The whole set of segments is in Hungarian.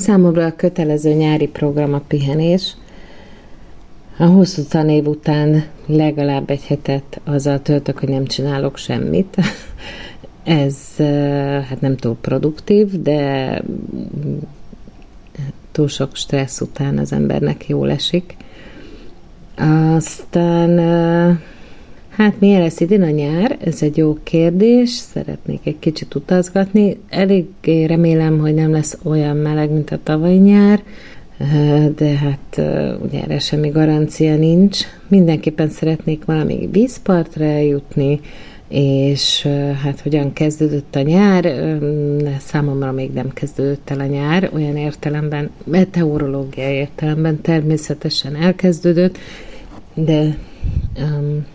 Számomra a kötelező nyári program a pihenés. A hosszú tanév után legalább egy hetet azzal töltök, hogy nem csinálok semmit. Ez hát nem túl produktív, de túl sok stressz után az embernek jól esik. Aztán Hát milyen lesz idén a nyár? Ez egy jó kérdés. Szeretnék egy kicsit utazgatni. Elég remélem, hogy nem lesz olyan meleg, mint a tavalyi nyár, de hát ugye erre semmi garancia nincs. Mindenképpen szeretnék valami vízpartra eljutni, és hát hogyan kezdődött a nyár, számomra még nem kezdődött el a nyár, olyan értelemben, meteorológiai értelemben természetesen elkezdődött, de um,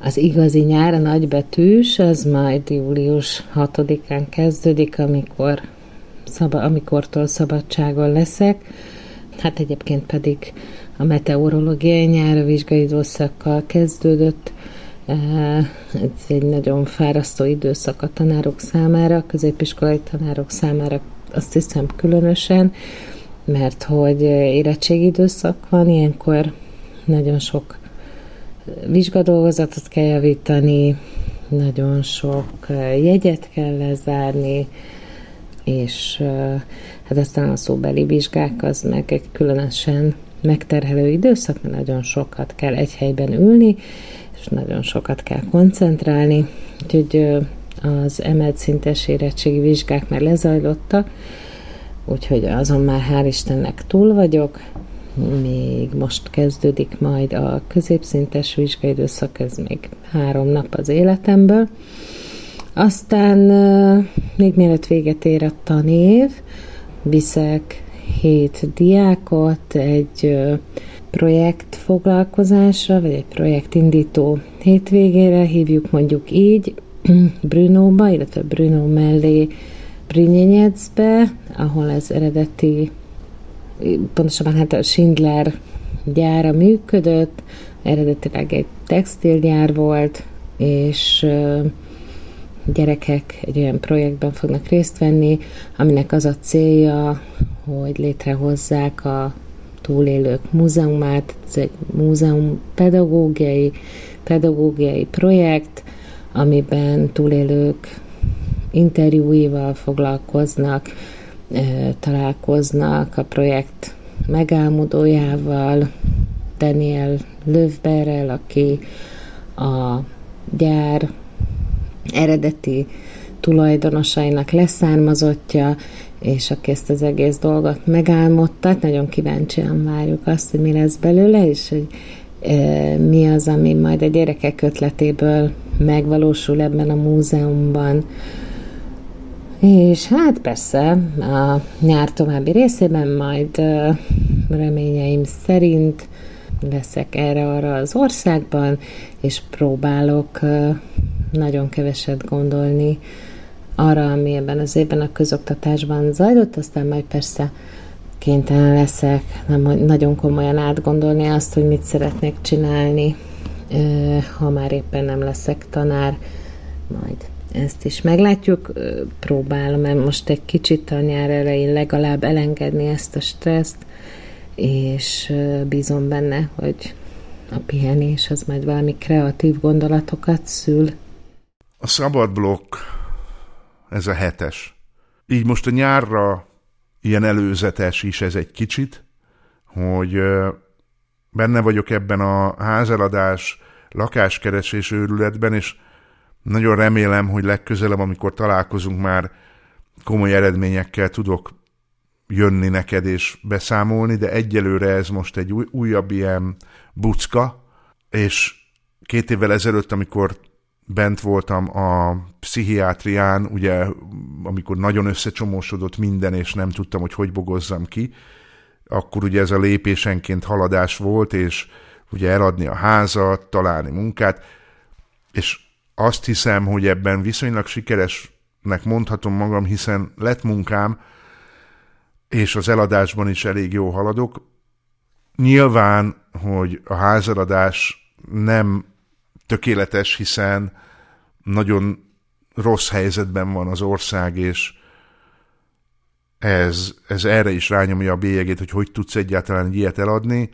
az igazi nyár, a nagybetűs, az majd július 6-án kezdődik, amikor szaba, amikortól szabadságon leszek. Hát egyébként pedig a meteorológiai nyár vizsgai időszakkal kezdődött. Ez egy nagyon fárasztó időszak a tanárok számára, a középiskolai tanárok számára azt hiszem különösen, mert hogy érettségidőszak van, ilyenkor nagyon sok vizsgadolgozatot kell javítani, nagyon sok jegyet kell lezárni, és hát aztán a szóbeli vizsgák az meg egy különösen megterhelő időszak, mert nagyon sokat kell egy helyben ülni, és nagyon sokat kell koncentrálni, úgyhogy az emelt szintes érettségi vizsgák már lezajlottak, úgyhogy azon már hál' Istennek túl vagyok, még most kezdődik majd a középszintes vizsgaidőszak, ez még három nap az életemből. Aztán még mielőtt véget ér a tanév, viszek hét diákot egy projekt foglalkozásra, vagy egy projektindító hétvégére, hívjuk mondjuk így, Brunóba, illetve Bruno mellé Brünyenyecbe, ahol az eredeti pontosabban hát a Schindler gyára működött, eredetileg egy textilgyár volt, és gyerekek egy olyan projektben fognak részt venni, aminek az a célja, hogy létrehozzák a túlélők múzeumát, ez egy múzeum pedagógiai, pedagógiai projekt, amiben túlélők interjúival foglalkoznak, találkoznak a projekt megálmodójával, Daniel Lövberrel, aki a gyár eredeti tulajdonosainak leszármazottja, és aki ezt az egész dolgot megálmodta. Nagyon kíváncsian várjuk azt, hogy mi lesz belőle, és hogy mi az, ami majd a gyerekek ötletéből megvalósul ebben a múzeumban. És hát persze a nyár további részében majd reményeim szerint leszek erre-arra az országban, és próbálok nagyon keveset gondolni arra, ami ebben az évben a közoktatásban zajlott, aztán majd persze kénytelen leszek nem, nagyon komolyan átgondolni azt, hogy mit szeretnék csinálni, ha már éppen nem leszek tanár, majd ezt is meglátjuk. Próbálom mert most egy kicsit a nyár elején legalább elengedni ezt a stresszt, és bízom benne, hogy a pihenés az majd valami kreatív gondolatokat szül. A szabad blokk, ez a hetes. Így most a nyárra ilyen előzetes is ez egy kicsit, hogy benne vagyok ebben a házeladás, lakáskeresés őrületben, és nagyon remélem, hogy legközelebb, amikor találkozunk már komoly eredményekkel tudok jönni neked és beszámolni, de egyelőre ez most egy új, újabb ilyen bucka, és két évvel ezelőtt, amikor bent voltam a pszichiátrián, ugye, amikor nagyon összecsomósodott minden, és nem tudtam, hogy hogy bogozzam ki, akkor ugye ez a lépésenként haladás volt, és ugye eladni a házat, találni munkát, és azt hiszem, hogy ebben viszonylag sikeresnek mondhatom magam, hiszen lett munkám, és az eladásban is elég jó haladok. Nyilván, hogy a házaladás nem tökéletes, hiszen nagyon rossz helyzetben van az ország, és ez, ez erre is rányomja a bélyegét, hogy hogy tudsz egyáltalán egy ilyet eladni,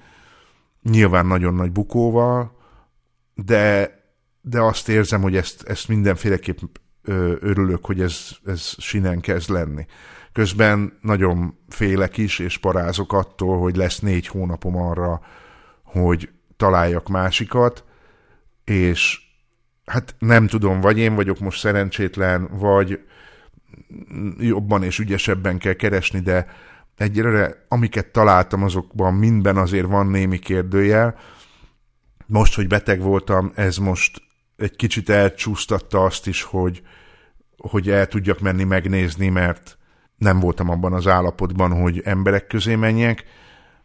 nyilván nagyon nagy bukóval, de, de azt érzem, hogy ezt, ezt mindenféleképp örülök, hogy ez, ez sinen kezd lenni. Közben nagyon félek is, és parázok attól, hogy lesz négy hónapom arra, hogy találjak másikat, és hát nem tudom, vagy én vagyok most szerencsétlen, vagy jobban és ügyesebben kell keresni, de egyre, amiket találtam, azokban mindben azért van némi kérdőjel. Most, hogy beteg voltam, ez most egy kicsit elcsúsztatta azt is, hogy, hogy el tudjak menni megnézni, mert nem voltam abban az állapotban, hogy emberek közé menjek,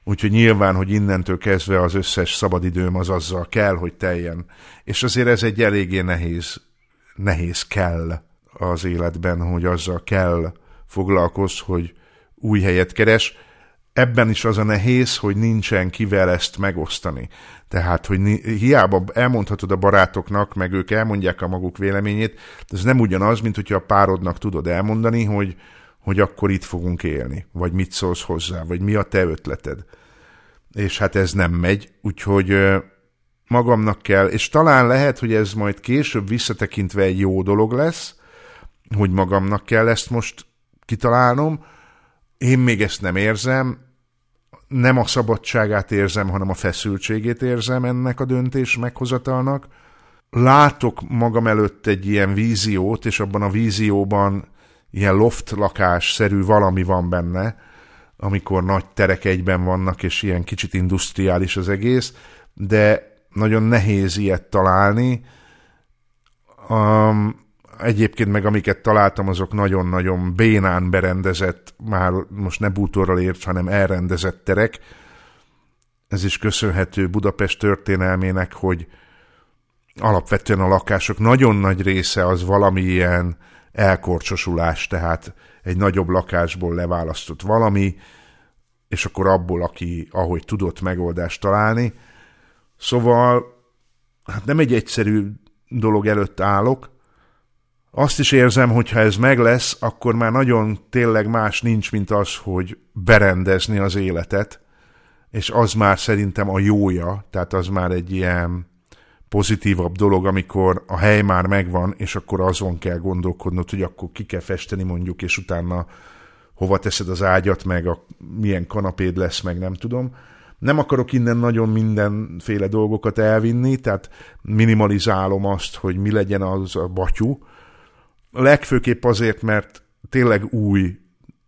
úgyhogy nyilván, hogy innentől kezdve az összes szabadidőm az azzal kell, hogy teljen. És azért ez egy eléggé nehéz, nehéz kell az életben, hogy azzal kell foglalkozz, hogy új helyet keres. Ebben is az a nehéz, hogy nincsen kivel ezt megosztani. Tehát, hogy hiába elmondhatod a barátoknak, meg ők elmondják a maguk véleményét, ez nem ugyanaz, mint hogyha a párodnak tudod elmondani, hogy, hogy akkor itt fogunk élni, vagy mit szólsz hozzá, vagy mi a te ötleted. És hát ez nem megy, úgyhogy magamnak kell, és talán lehet, hogy ez majd később visszatekintve egy jó dolog lesz, hogy magamnak kell ezt most kitalálnom. Én még ezt nem érzem, nem a szabadságát érzem, hanem a feszültségét érzem ennek a döntés meghozatalnak. Látok magam előtt egy ilyen víziót, és abban a vízióban ilyen loft lakás-szerű valami van benne, amikor nagy terek egyben vannak, és ilyen kicsit industriális az egész, de nagyon nehéz ilyet találni. Um, egyébként meg amiket találtam, azok nagyon-nagyon bénán berendezett, már most ne bútorral ért, hanem elrendezett terek. Ez is köszönhető Budapest történelmének, hogy alapvetően a lakások nagyon nagy része az valamilyen elkorcsosulás, tehát egy nagyobb lakásból leválasztott valami, és akkor abból, aki ahogy tudott megoldást találni. Szóval hát nem egy egyszerű dolog előtt állok, azt is érzem, hogy ha ez meg lesz, akkor már nagyon tényleg más nincs, mint az, hogy berendezni az életet, és az már szerintem a jója, tehát az már egy ilyen pozitívabb dolog, amikor a hely már megvan, és akkor azon kell gondolkodnod, hogy akkor ki kell festeni mondjuk, és utána hova teszed az ágyat, meg a, milyen kanapéd lesz, meg nem tudom. Nem akarok innen nagyon mindenféle dolgokat elvinni, tehát minimalizálom azt, hogy mi legyen az a batyú, legfőképp azért, mert tényleg új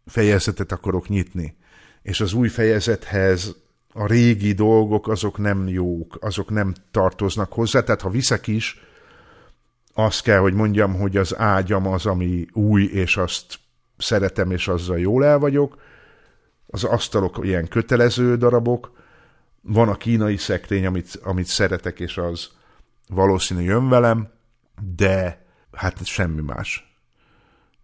fejezetet akarok nyitni. És az új fejezethez a régi dolgok azok nem jók, azok nem tartoznak hozzá, tehát ha viszek is, azt kell, hogy mondjam, hogy az ágyam az, ami új, és azt szeretem, és azzal jól el vagyok. Az asztalok ilyen kötelező darabok. Van a kínai szekrény, amit, amit szeretek, és az valószínű jön velem, de hát semmi más.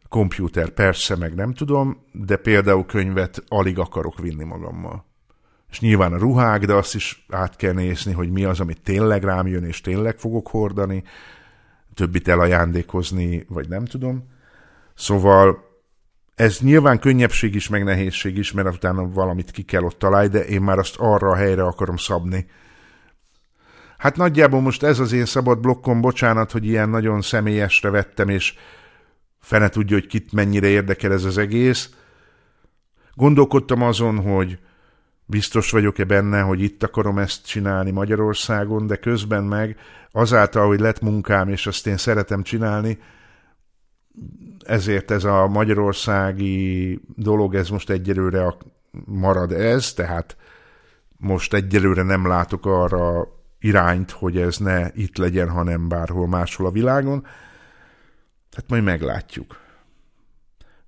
Kompjúter persze, meg nem tudom, de például könyvet alig akarok vinni magammal. És nyilván a ruhák, de azt is át kell nézni, hogy mi az, amit tényleg rám jön, és tényleg fogok hordani, többit elajándékozni, vagy nem tudom. Szóval ez nyilván könnyebbség is, meg nehézség is, mert utána valamit ki kell ott találni, de én már azt arra a helyre akarom szabni, Hát nagyjából most ez az én szabad blokkom, bocsánat, hogy ilyen nagyon személyesre vettem, és fene tudja, hogy kit mennyire érdekel ez az egész. Gondolkodtam azon, hogy biztos vagyok-e benne, hogy itt akarom ezt csinálni Magyarországon, de közben meg azáltal, hogy lett munkám, és azt én szeretem csinálni, ezért ez a magyarországi dolog, ez most egyelőre marad ez, tehát most egyelőre nem látok arra irányt, hogy ez ne itt legyen, hanem bárhol máshol a világon. Hát majd meglátjuk.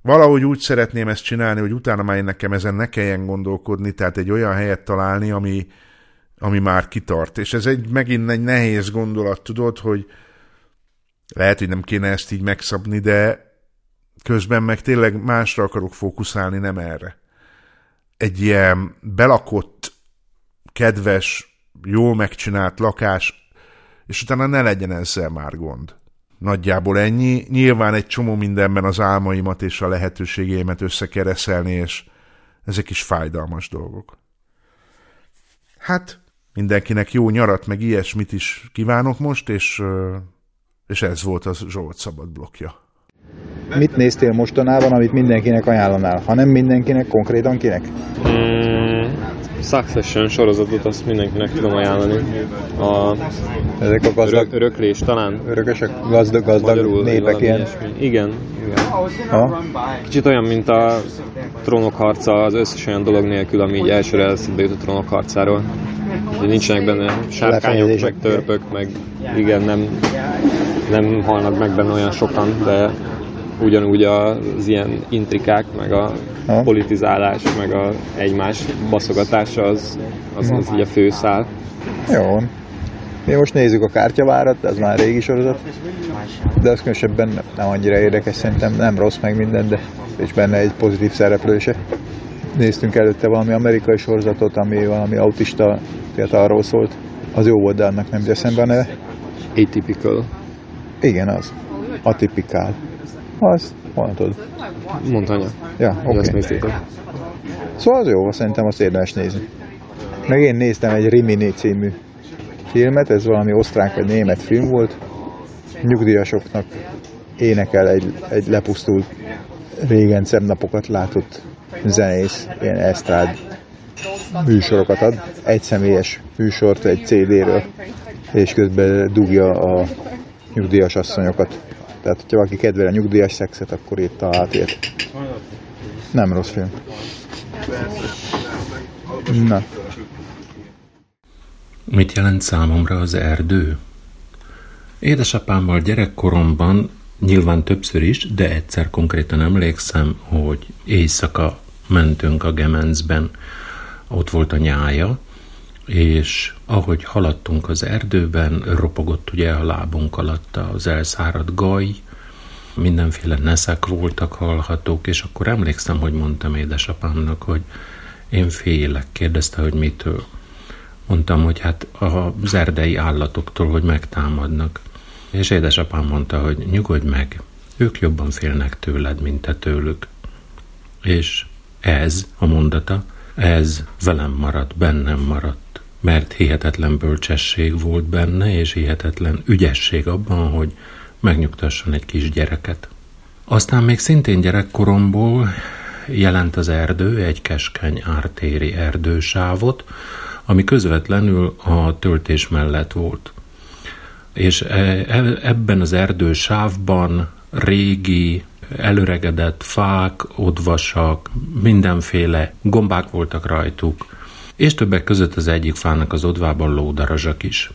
Valahogy úgy szeretném ezt csinálni, hogy utána már nekem ezen ne kelljen gondolkodni, tehát egy olyan helyet találni, ami, ami már kitart. És ez egy megint egy nehéz gondolat, tudod, hogy lehet, hogy nem kéne ezt így megszabni, de közben meg tényleg másra akarok fókuszálni, nem erre. Egy ilyen belakott, kedves, jól megcsinált lakás, és utána ne legyen ezzel már gond. Nagyjából ennyi. Nyilván egy csomó mindenben az álmaimat és a lehetőségeimet összekereszelni, és ezek is fájdalmas dolgok. Hát, mindenkinek jó nyarat, meg ilyesmit is kívánok most, és, és ez volt az Zsolt szabad blokja. Mit néztél mostanában, amit mindenkinek ajánlanál? Ha nem mindenkinek, konkrétan kinek? Mm, Succession sorozatot azt mindenkinek tudom ajánlani. A Ezek a gazdag, örök, öröklés talán. örökösek, gazdag, gazdag Magyarul népek ilyen. ilyesmi. Igen, igen. Ha? Kicsit olyan, mint a trónok harca az összes olyan dolog nélkül, ami így elsőre eszembe jut a trónok harcáról. Hogy nincsenek benne sárkányok, meg törpök, meg igen, nem, nem halnak meg benne olyan sokan, de ugyanúgy az ilyen intrikák, meg a Ha? politizálás, meg a egymás baszogatása az, az, az így a főszál. Jó. Mi most nézzük a kártyavárat, ez már régi sorozat, de az különösebben nem- nem annyira érdekes, szerintem nem rossz meg minden, de és benne egy pozitív szereplő se. Néztünk előtte valami amerikai sorozatot, ami valami autista fiatalról szólt. Az jó volt, de annak nem jut eszembe a neve. Atypical. Igen, az. Atipikál. Az, mondhatod. Mondta anya. Ja, Okay. oké. Azt néztétek. Szóval az jó, szerintem azt érdemes nézni. Meg én néztem egy Rimini című filmet, ez valami osztrák vagy német film volt. Nyugdíjasoknak énekel egy, egy lepusztult régen szebb napokat látott zenész, ilyen esztrád műsorokat ad, egy személyes műsort egy CD-ről, és közben dugja a nyugdíjas asszonyokat. Tehát, hogyha valaki kedvel a nyugdíjas szexet, akkor itt talált ilyet. Nem rossz film. Na, Mit jelent számomra az erdő? Édesapámmal gyerekkoromban nyilván többször is, de egyszer konkrétan emlékszem, hogy éjszaka mentünk a Gemencben, ott volt a nyája, és ahogy haladtunk az erdőben, ropogott ugye a lábunk alatt az elszáradt gaj, mindenféle neszek voltak hallhatók, és akkor emlékszem, hogy mondtam édesapámnak, hogy én félek. Kérdezte, hogy mitől. Mondtam, hogy hát az erdei állatoktól, hogy megtámadnak. És édesapám mondta, hogy nyugodj meg, ők jobban félnek tőled, mint te tőlük. És ez a mondata, ez velem maradt, bennem maradt, mert hihetetlen bölcsesség volt benne, és hihetetlen ügyesség abban, hogy megnyugtasson egy kis gyereket. Aztán még szintén gyerekkoromból jelent az erdő egy keskeny ártéri erdősávot, ami közvetlenül a töltés mellett volt. És e- e- ebben az erdősávban régi, előregedett fák, odvasak, mindenféle gombák voltak rajtuk, és többek között az egyik fának az odvában lódarazsak is.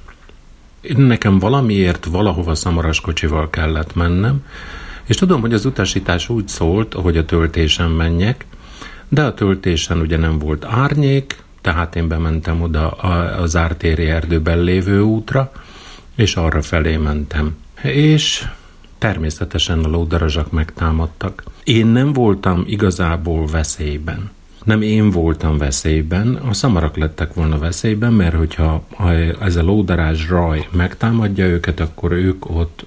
Nekem valamiért valahova szamaraskocsival kellett mennem, és tudom, hogy az utasítás úgy szólt, hogy a töltésen menjek, de a töltésen ugye nem volt árnyék, tehát én bementem oda az ártéri erdőben lévő útra, és arra felé mentem. És természetesen a lódarazsak megtámadtak. Én nem voltam igazából veszélyben. Nem én voltam veszélyben, a szamarak lettek volna veszélyben, mert hogyha ez a lódarázs raj megtámadja őket, akkor ők ott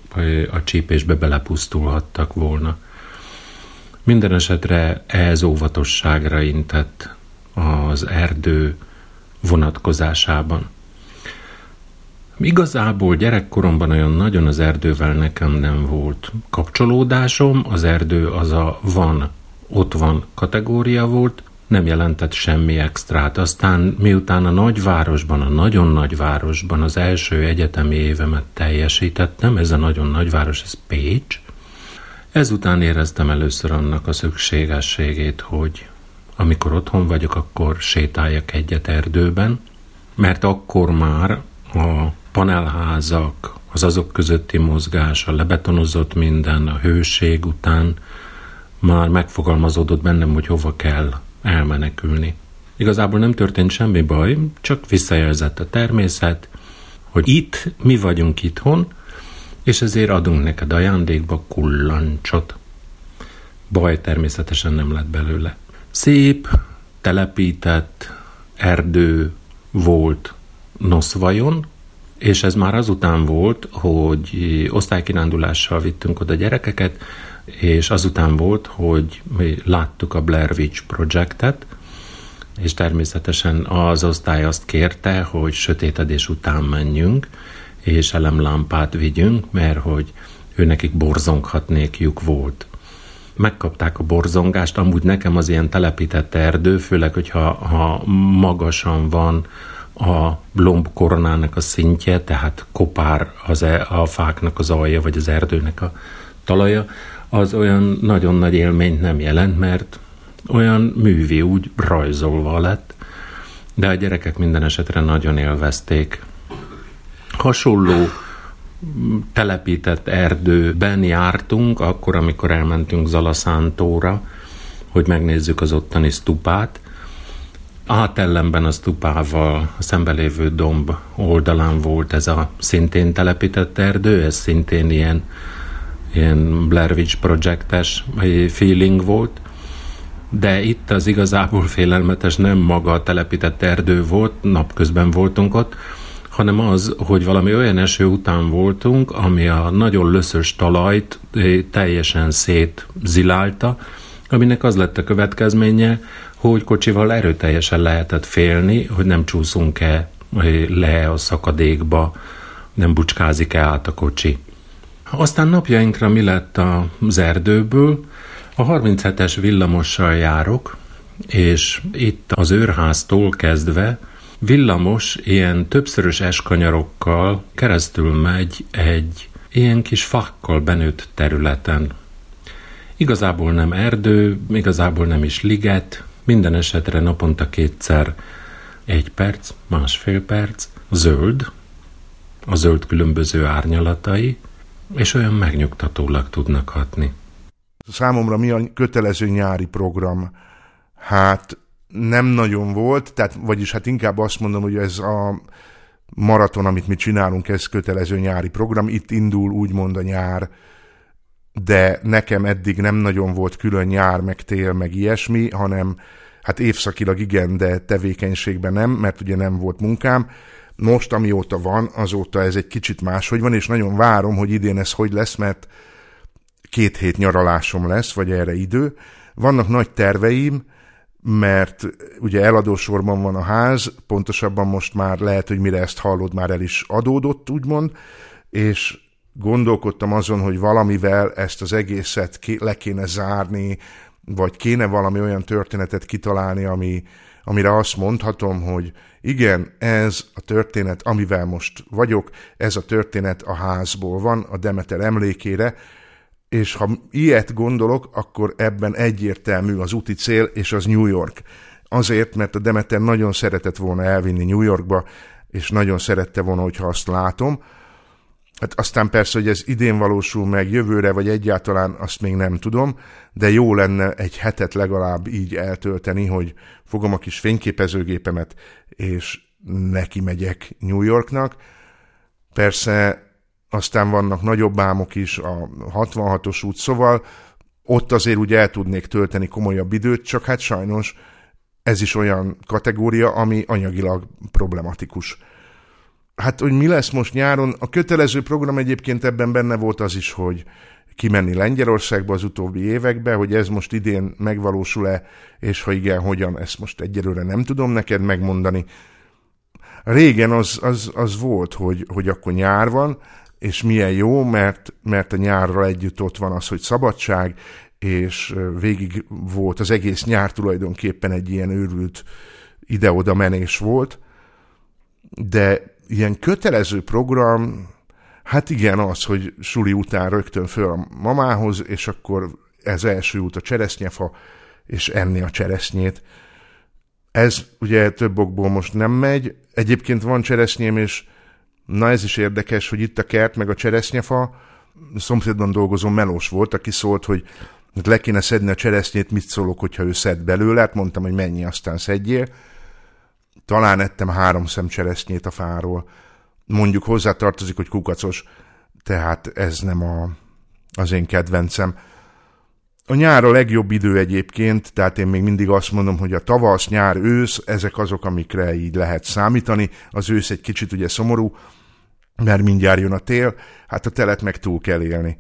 a csípésbe belepusztulhattak volna. Minden esetre ez óvatosságra intett az erdő vonatkozásában. Igazából gyerekkoromban olyan nagyon az erdővel nekem nem volt kapcsolódásom, az erdő az a van, ott van kategória volt, nem jelentett semmi extrát. Aztán miután a nagyvárosban, a nagyon nagyvárosban az első egyetemi évemet teljesítettem, ez a nagyon nagyváros, ez Pécs, ezután éreztem először annak a szükségességét, hogy amikor otthon vagyok, akkor sétáljak egyet erdőben, mert akkor már a panelházak, az azok közötti mozgás, a lebetonozott minden, a hőség után már megfogalmazódott bennem, hogy hova kell elmenekülni. Igazából nem történt semmi baj, csak visszajelzett a természet, hogy itt mi vagyunk itthon, és ezért adunk neked ajándékba kullancsot. Baj természetesen nem lett belőle. Szép, telepített erdő volt Noszvajon, És ez már azután volt, hogy osztálykirándulással vittünk oda gyerekeket, és azután volt, hogy mi láttuk a Blair Witch projektet, és természetesen az osztály azt kérte, hogy sötétedés után menjünk, és elemlámpát vigyünk, mert hogy ő nekik borzonghatnékjuk volt. Megkapták a borzongást, amúgy nekem az ilyen telepített erdő, főleg, hogyha ha magasan van a lomb koronának a szintje, tehát kopár az e, a fáknak az alja, vagy az erdőnek a talaja, az olyan nagyon nagy élményt nem jelent, mert olyan művi, úgy rajzolva lett, de a gyerekek minden esetre nagyon élvezték. Hasonló telepített erdőben jártunk, akkor, amikor elmentünk Zalaszántóra, hogy megnézzük az ottani stupát. Átellenben a stupával a szembelévő domb oldalán volt ez a szintén telepített erdő, ez szintén ilyen, ilyen Blair Witch projektes feeling volt, de itt az igazából félelmetes nem maga a telepített erdő volt, napközben voltunk ott, hanem az, hogy valami olyan eső után voltunk, ami a nagyon löszös talajt eh, teljesen szétzilálta, aminek az lett a következménye, hogy kocsival erőteljesen lehetett félni, hogy nem csúszunk-e eh, le a szakadékba, nem bucskázik-e át a kocsi. Aztán napjainkra mi lett az erdőből? A 37-es villamossal járok, és itt az őrháztól kezdve villamos ilyen többszörös eskanyarokkal keresztül megy egy ilyen kis fakkal benőtt területen. Igazából nem erdő, igazából nem is liget, minden esetre naponta kétszer egy perc, másfél perc, zöld, a zöld különböző árnyalatai, és olyan megnyugtatólag tudnak hatni. Számomra mi a kötelező nyári program? Hát nem nagyon volt, tehát vagyis hát inkább azt mondom, hogy ez a maraton, amit mi csinálunk, ez kötelező nyári program, itt indul úgymond a nyár, de nekem eddig nem nagyon volt külön nyár, meg tél, meg ilyesmi, hanem hát évszakilag igen, de tevékenységben nem, mert ugye nem volt munkám. Most, amióta van, azóta ez egy kicsit máshogy van, és nagyon várom, hogy idén ez hogy lesz, mert két hét nyaralásom lesz, vagy erre idő. Vannak nagy terveim, mert ugye eladósorban van a ház, pontosabban most már lehet, hogy mire ezt hallod, már el is adódott, úgymond, és gondolkodtam azon, hogy valamivel ezt az egészet le kéne zárni, vagy kéne valami olyan történetet kitalálni, ami, amire azt mondhatom, hogy igen, ez a történet, amivel most vagyok, ez a történet a házból van, a Demeter emlékére, és ha ilyet gondolok, akkor ebben egyértelmű az úti cél, és az New York. Azért, mert a Demeter nagyon szeretett volna elvinni New Yorkba, és nagyon szerette volna, hogyha azt látom. Hát aztán persze, hogy ez idén valósul meg jövőre, vagy egyáltalán azt még nem tudom, de jó lenne egy hetet legalább így eltölteni, hogy fogom a kis fényképezőgépemet, és neki megyek New Yorknak. Persze aztán vannak nagyobb álmok is, a 66-os út, szóval ott azért úgy el tudnék tölteni komolyabb időt, csak hát sajnos ez is olyan kategória, ami anyagilag problematikus. Hát, hogy mi lesz most nyáron, a kötelező program egyébként ebben benne volt az is, hogy kimenni Lengyelországba az utóbbi években, hogy ez most idén megvalósul-e, és ha igen, hogyan, ezt most egyelőre nem tudom neked megmondani. Régen az, az, az volt, hogy, hogy akkor nyár van, és milyen jó, mert, mert a nyárral együtt ott van az, hogy szabadság, és végig volt az egész nyár tulajdonképpen egy ilyen őrült ide-oda menés volt, de ilyen kötelező program, hát igen, az, hogy suli után rögtön föl a mamához, és akkor ez első út a cseresznyefa, és enni a cseresznyét. Ez ugye több okból most nem megy. Egyébként van cseresznyém, és Na ez is érdekes, hogy itt a kert meg a cseresznyefa, szomszédban dolgozó melós volt, aki szólt, hogy le kéne szedni a cseresznyét, mit szólok, hogyha ő szed belőle, hát mondtam, hogy mennyi, aztán szedjél. Talán ettem három szem cseresznyét a fáról. Mondjuk hozzá tartozik, hogy kukacos, tehát ez nem a, az én kedvencem. A nyár a legjobb idő egyébként, tehát én még mindig azt mondom, hogy a tavasz, nyár, ősz, ezek azok, amikre így lehet számítani. Az ősz egy kicsit ugye szomorú, mert mindjárt jön a tél, hát a telet meg túl kell élni.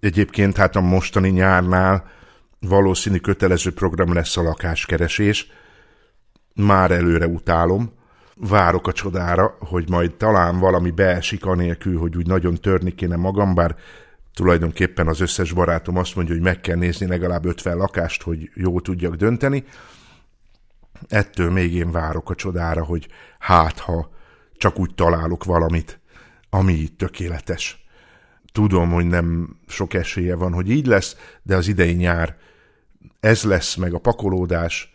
Egyébként hát a mostani nyárnál valószínű kötelező program lesz a lakáskeresés. Már előre utálom. Várok a csodára, hogy majd talán valami beesik anélkül, hogy úgy nagyon törni kéne magam, bár tulajdonképpen az összes barátom azt mondja, hogy meg kell nézni legalább 50 lakást, hogy jó tudjak dönteni. Ettől még én várok a csodára, hogy hát ha csak úgy találok valamit, ami itt tökéletes. Tudom, hogy nem sok esélye van, hogy így lesz, de az idei nyár ez lesz meg a pakolódás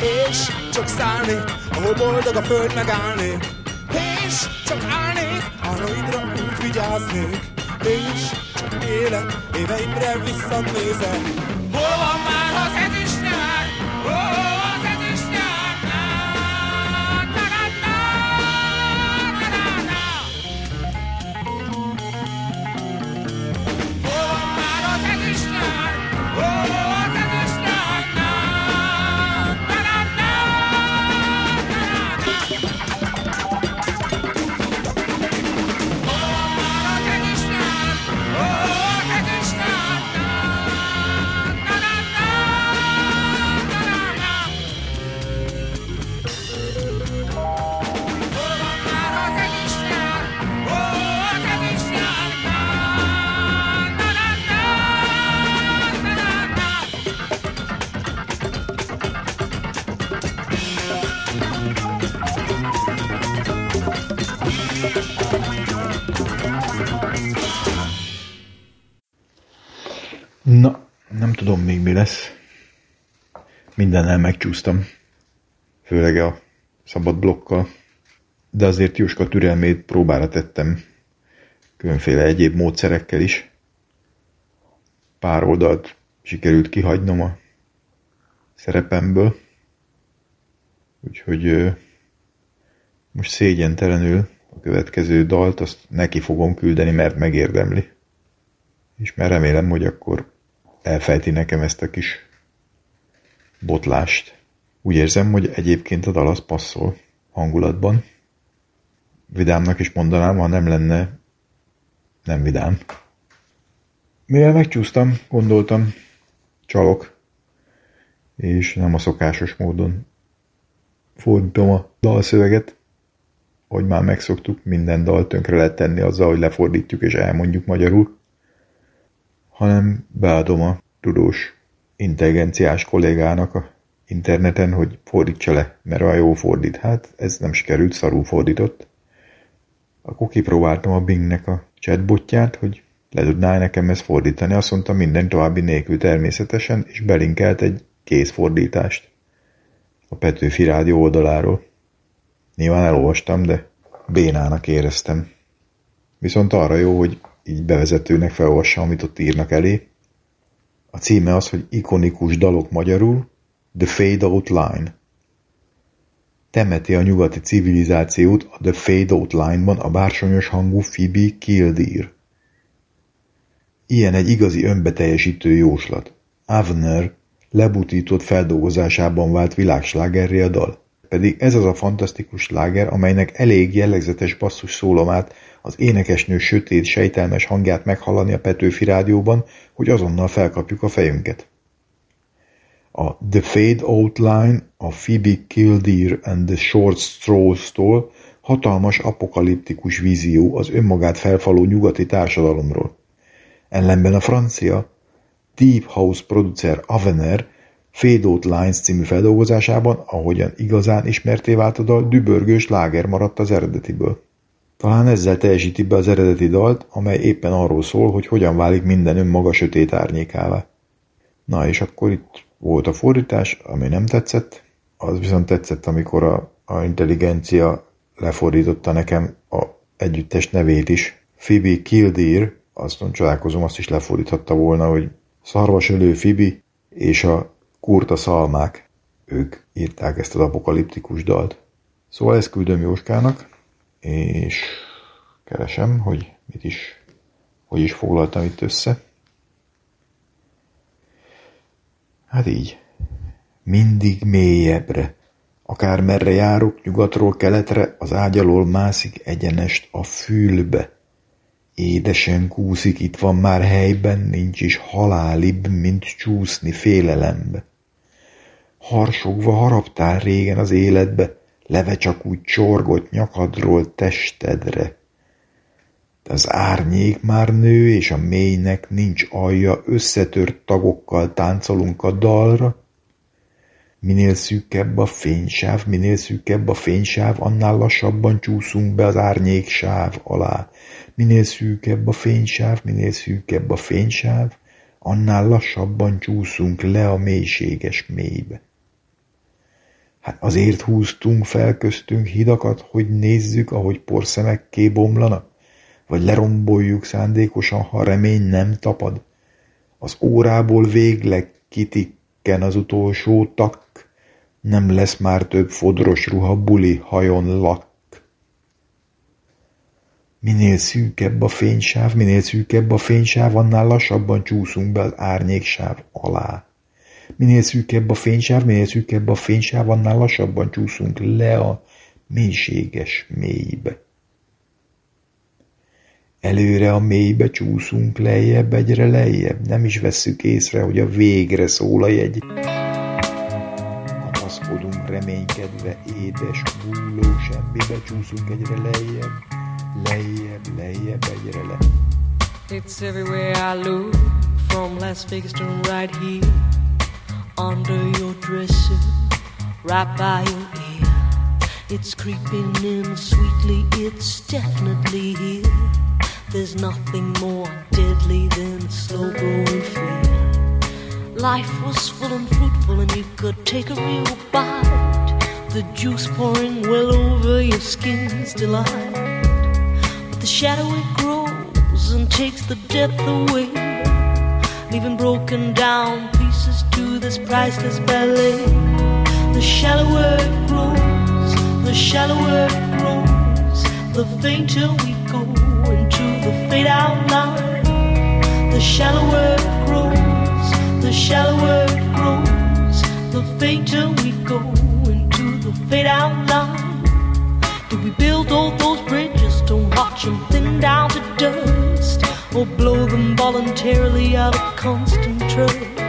és csak szállni, ahol boldog a föld megállni, és csak állnék, álmaidra úgy vigyáznék, és csak élek, éveimre visszanézek. Mindennel megcsúsztam. Főleg a szabad blokkal. De azért Jóska türelmét próbára tettem. Különféle egyéb módszerekkel is. Pár oldalt sikerült kihagynom a szerepemből. Úgyhogy most szégyentelenül a következő dalt azt neki fogom küldeni, mert megérdemli. És mert remélem, hogy akkor elfejti nekem ezt a kis botlást. Úgy érzem, hogy egyébként a dal az passzol hangulatban. Vidámnak is mondanám, ha nem lenne nem vidám. Mivel megcsúsztam, gondoltam, csalok, és nem a szokásos módon fordítom a dalszöveget, hogy már megszoktuk, minden dal tönkre lehet tenni azzal, hogy lefordítjuk és elmondjuk magyarul hanem beadom a tudós intelligenciás kollégának a interneten, hogy fordítsa le, mert a jó fordít. Hát ez nem sikerült, szarul fordított. Akkor kipróbáltam a Bingnek a chatbotját, hogy le tudná nekem ezt fordítani. Azt mondta minden további nélkül természetesen, és belinkelt egy kézfordítást a Petőfi Rádió oldaláról. Nyilván elolvastam, de bénának éreztem. Viszont arra jó, hogy így bevezetőnek felolvassa, amit ott írnak elé. A címe az, hogy ikonikus dalok magyarul, The Fade Out Line. Temeti a nyugati civilizációt a The Fade Out Line-ban a bársonyos hangú Phoebe Kildare. Ilyen egy igazi önbeteljesítő jóslat. Avner lebutított feldolgozásában vált világslágerré a dal. Pedig ez az a fantasztikus sláger, amelynek elég jellegzetes basszus szólomát az énekesnő sötét, sejtelmes hangját meghallani a Petőfi rádióban, hogy azonnal felkapjuk a fejünket. A The Fade Outline a Phoebe Kildare and the Short Straws-tól hatalmas apokaliptikus vízió az önmagát felfaló nyugati társadalomról. Ellenben a francia Deep House producer Avener Fade Out Lines című feldolgozásában, ahogyan igazán ismerté vált a dal, dübörgős láger maradt az eredetiből. Talán ezzel teljesíti be az eredeti dalt, amely éppen arról szól, hogy hogyan válik minden önmaga sötét árnyékává. Na és akkor itt volt a fordítás, ami nem tetszett, az viszont tetszett, amikor a, a intelligencia lefordította nekem a együttes nevét is. Phoebe Kildare, azt csodálkozom, azt is lefordíthatta volna, hogy Szarvasölő Fibi és a Kurta Szalmák. Ők írták ezt az apokaliptikus dalt. Szóval ezt küldöm Jóskának, és keresem, hogy mit is, hogy is foglaltam itt össze. Hát így. Mindig mélyebbre. Akár merre járok, nyugatról keletre, az ágy alól mászik egyenest a fülbe. Édesen kúszik, itt van már helyben, nincs is halálibb, mint csúszni félelembe. Harsogva haraptál régen az életbe, leve csak úgy csorgott nyakadról testedre. De az árnyék már nő, és a mélynek nincs alja, összetört tagokkal táncolunk a dalra. Minél szűkebb a fénysáv, minél szűkebb a fénysáv, annál lassabban csúszunk be az árnyék sáv alá. Minél szűkebb a fénysáv, minél szűkebb a fénysáv, annál lassabban csúszunk le a mélységes mélybe. Hát azért húztunk fel köztünk hidakat, hogy nézzük, ahogy porszemekké bomlanak? Vagy leromboljuk szándékosan, ha remény nem tapad? Az órából végleg kitikken az utolsó tak, nem lesz már több fodros ruha buli hajon lak. Minél szűkebb a fénysáv, minél szűkebb a fénysáv, annál lassabban csúszunk be az árnyéksáv alá. Minél szűkebb a fénysáv, minél szűkebb a fénysáv, annál lassabban csúszunk le a mélységes mélybe. Előre a mélybe csúszunk lejjebb, egyre lejjebb, nem is vesszük észre, hogy a végre szól a jegy. Kapaszkodunk reménykedve, édes, hulló semmibe, csúszunk egyre lejjebb, lejjebb, lejjebb, egyre le. It's everywhere I look, from Las Vegas to right here, under your dresser, right by your ear. It's creeping in sweetly, it's definitely here. There's nothing more deadly than slow growing fear. Life was full and fruitful, and you could take a real bite. The juice pouring well over your skin's delight. But the shadow it grows and takes the depth away, leaving broken down to this priceless ballet. The shallower it grows, the shallower it grows, the fainter we go into the fade out line. The shallower it grows, the shallower it grows, the fainter we go into the fade out line. Do we build all those bridges to watch them thin down to dust, or blow them voluntarily out of constant trust?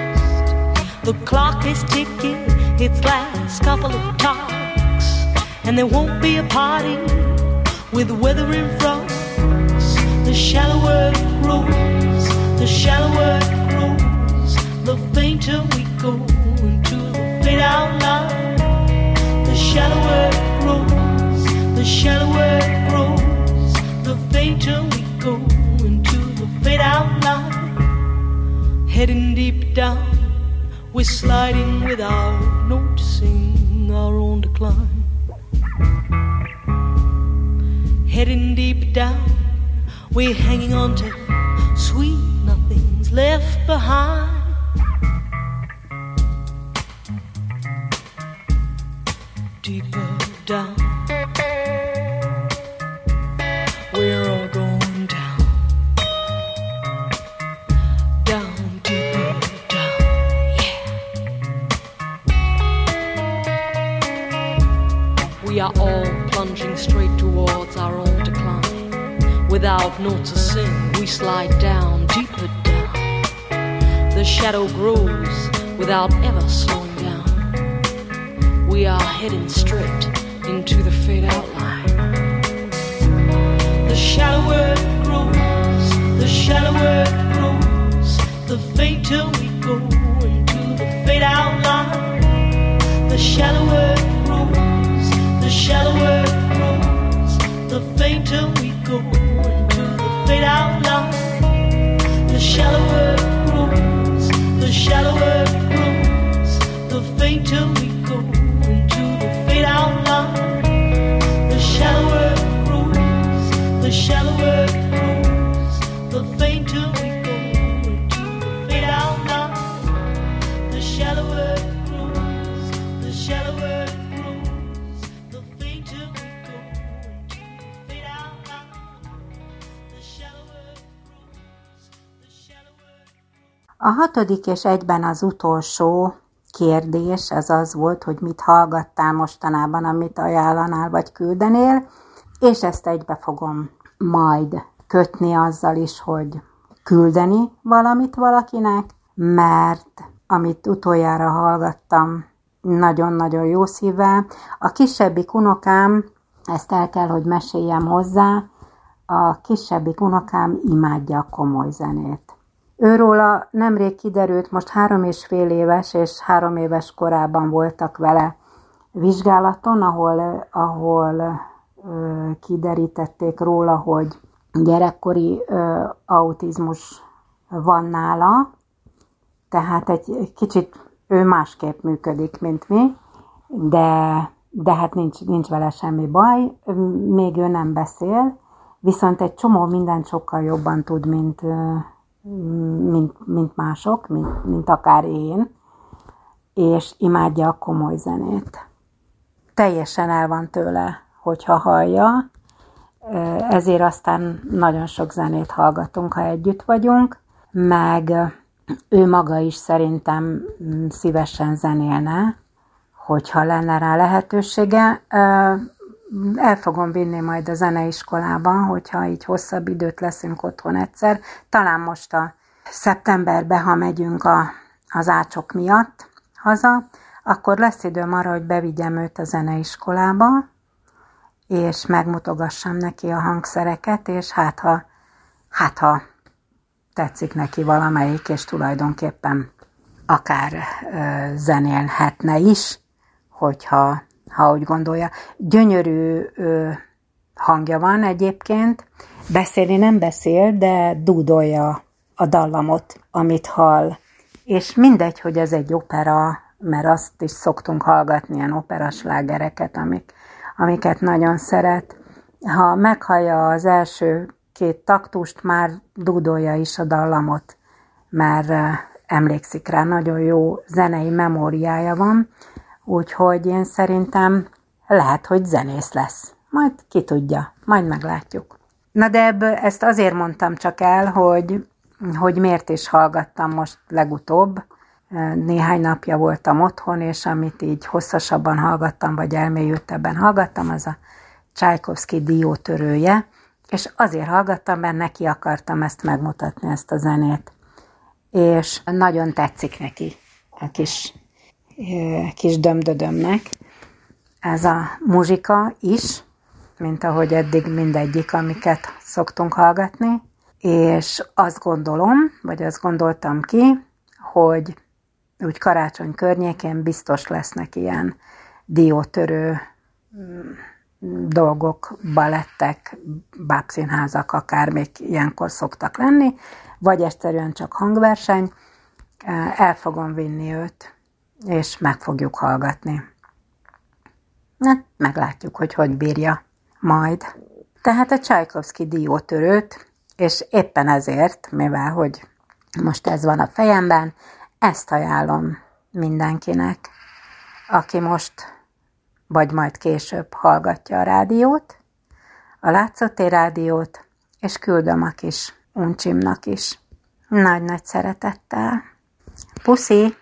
The clock is ticking its last couple of talks, and there won't be a party with weather in front. The shallower it grows, the shallower it grows, the fainter we go into the fade out line. The shallower it grows, the shallower it grows, the fainter we go into the fade out line. Heading deep down, we're sliding without noticing our own decline. Heading deep down, we're hanging on to sweet nothings left behind. Decline. to noticing, we slide down, deeper down. The shadow grows without ever slowing down. We are heading straight into the fade out line. The shallower it grows, the shallower it grows, the fainter we go into the fade out line. The shallower it grows, the shallower it grows, the fainter we go the shallower the shallower the fainter we go into the fade out. The shallower the shallower it grows, the fainter we A hatodik és egyben az utolsó kérdés az az volt, hogy mit hallgattál mostanában, amit ajánlanál vagy küldenél, és ezt egybe fogom majd kötni azzal is, hogy küldeni valamit valakinek, mert amit utoljára hallgattam, nagyon-nagyon jó szívvel. A kisebbik unokám, ezt el kell, hogy meséljem hozzá, a kisebbik unokám imádja a komoly zenét. Őróla nemrég kiderült, most három és fél éves és három éves korában voltak vele. Vizsgálaton, ahol, ahol ö, kiderítették róla, hogy gyerekkori ö, autizmus van nála, tehát egy kicsit ő másképp működik, mint mi, de, de hát nincs, nincs vele semmi baj, még ő nem beszél, viszont egy csomó mindent sokkal jobban tud, mint, mint, mint mások, mint, mint akár én, és imádja a komoly zenét. Teljesen el van tőle, hogyha hallja, ezért aztán nagyon sok zenét hallgatunk, ha együtt vagyunk, meg ő maga is szerintem szívesen zenélne, hogyha lenne rá lehetősége. El fogom vinni majd a zeneiskolában, hogyha így hosszabb időt leszünk otthon egyszer. Talán most a szeptemberbe, ha megyünk a, az ácsok miatt haza, akkor lesz időm arra, hogy bevigyem őt a zeneiskolába, és megmutogassam neki a hangszereket, és hát ha, hát ha tetszik neki valamelyik, és tulajdonképpen akár ö, zenélhetne is, hogyha ha úgy gondolja. Gyönyörű ö, hangja van egyébként, beszélni nem beszél, de dúdolja a dallamot, amit hall. És mindegy, hogy ez egy opera, mert azt is szoktunk hallgatni, ilyen operaslágereket, amik, amiket nagyon szeret. Ha meghallja az első két taktust, már dúdolja is a dallamot, mert emlékszik rá, nagyon jó zenei memóriája van, úgyhogy én szerintem lehet, hogy zenész lesz. Majd ki tudja, majd meglátjuk. Na de ebből ezt azért mondtam csak el, hogy, hogy miért is hallgattam most legutóbb. Néhány napja voltam otthon, és amit így hosszasabban hallgattam, vagy elmélyültebben hallgattam, az a Csajkovszki diótörője, és azért hallgattam, mert neki akartam ezt megmutatni, ezt a zenét. És nagyon tetszik neki a kis, kis dömdödömnek. Ez a muzsika is, mint ahogy eddig mindegyik, amiket szoktunk hallgatni, és azt gondolom, vagy azt gondoltam ki, hogy úgy karácsony környékén biztos lesznek ilyen diótörő mm, dolgok, balettek, bábszínházak akár még ilyenkor szoktak lenni, vagy egyszerűen csak hangverseny. El fogom vinni őt, és meg fogjuk hallgatni. Na, meglátjuk, hogy hogy bírja majd. Tehát a Csajkovszki diótörőt, és éppen ezért, mivel hogy most ez van a fejemben, ezt ajánlom mindenkinek, aki most vagy majd később hallgatja a rádiót, a látszotti rádiót, és küldöm a kis uncsimnak is. Nagy-nagy szeretettel. Puszi!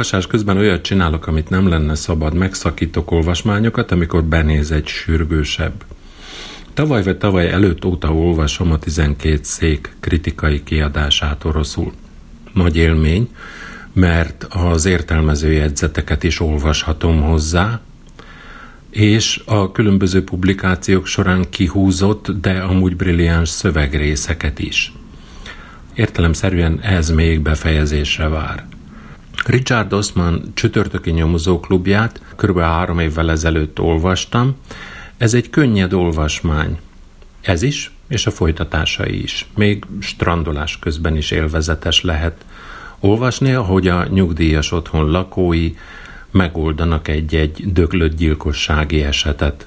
Olvasás közben olyat csinálok, amit nem lenne szabad, megszakítok olvasmányokat, amikor benéz egy sürgősebb. Tavaly vagy tavaly előtt óta olvasom a 12 szék kritikai kiadását oroszul. Nagy élmény, mert az értelmező jegyzeteket is olvashatom hozzá, és a különböző publikációk során kihúzott, de amúgy brilliáns szövegrészeket is. Értelemszerűen ez még befejezésre vár. Richard Osman csütörtöki nyomozóklubját kb. három évvel ezelőtt olvastam. Ez egy könnyed olvasmány. Ez is, és a folytatásai is. Még strandolás közben is élvezetes lehet olvasni, ahogy a nyugdíjas otthon lakói megoldanak egy-egy döglött gyilkossági esetet.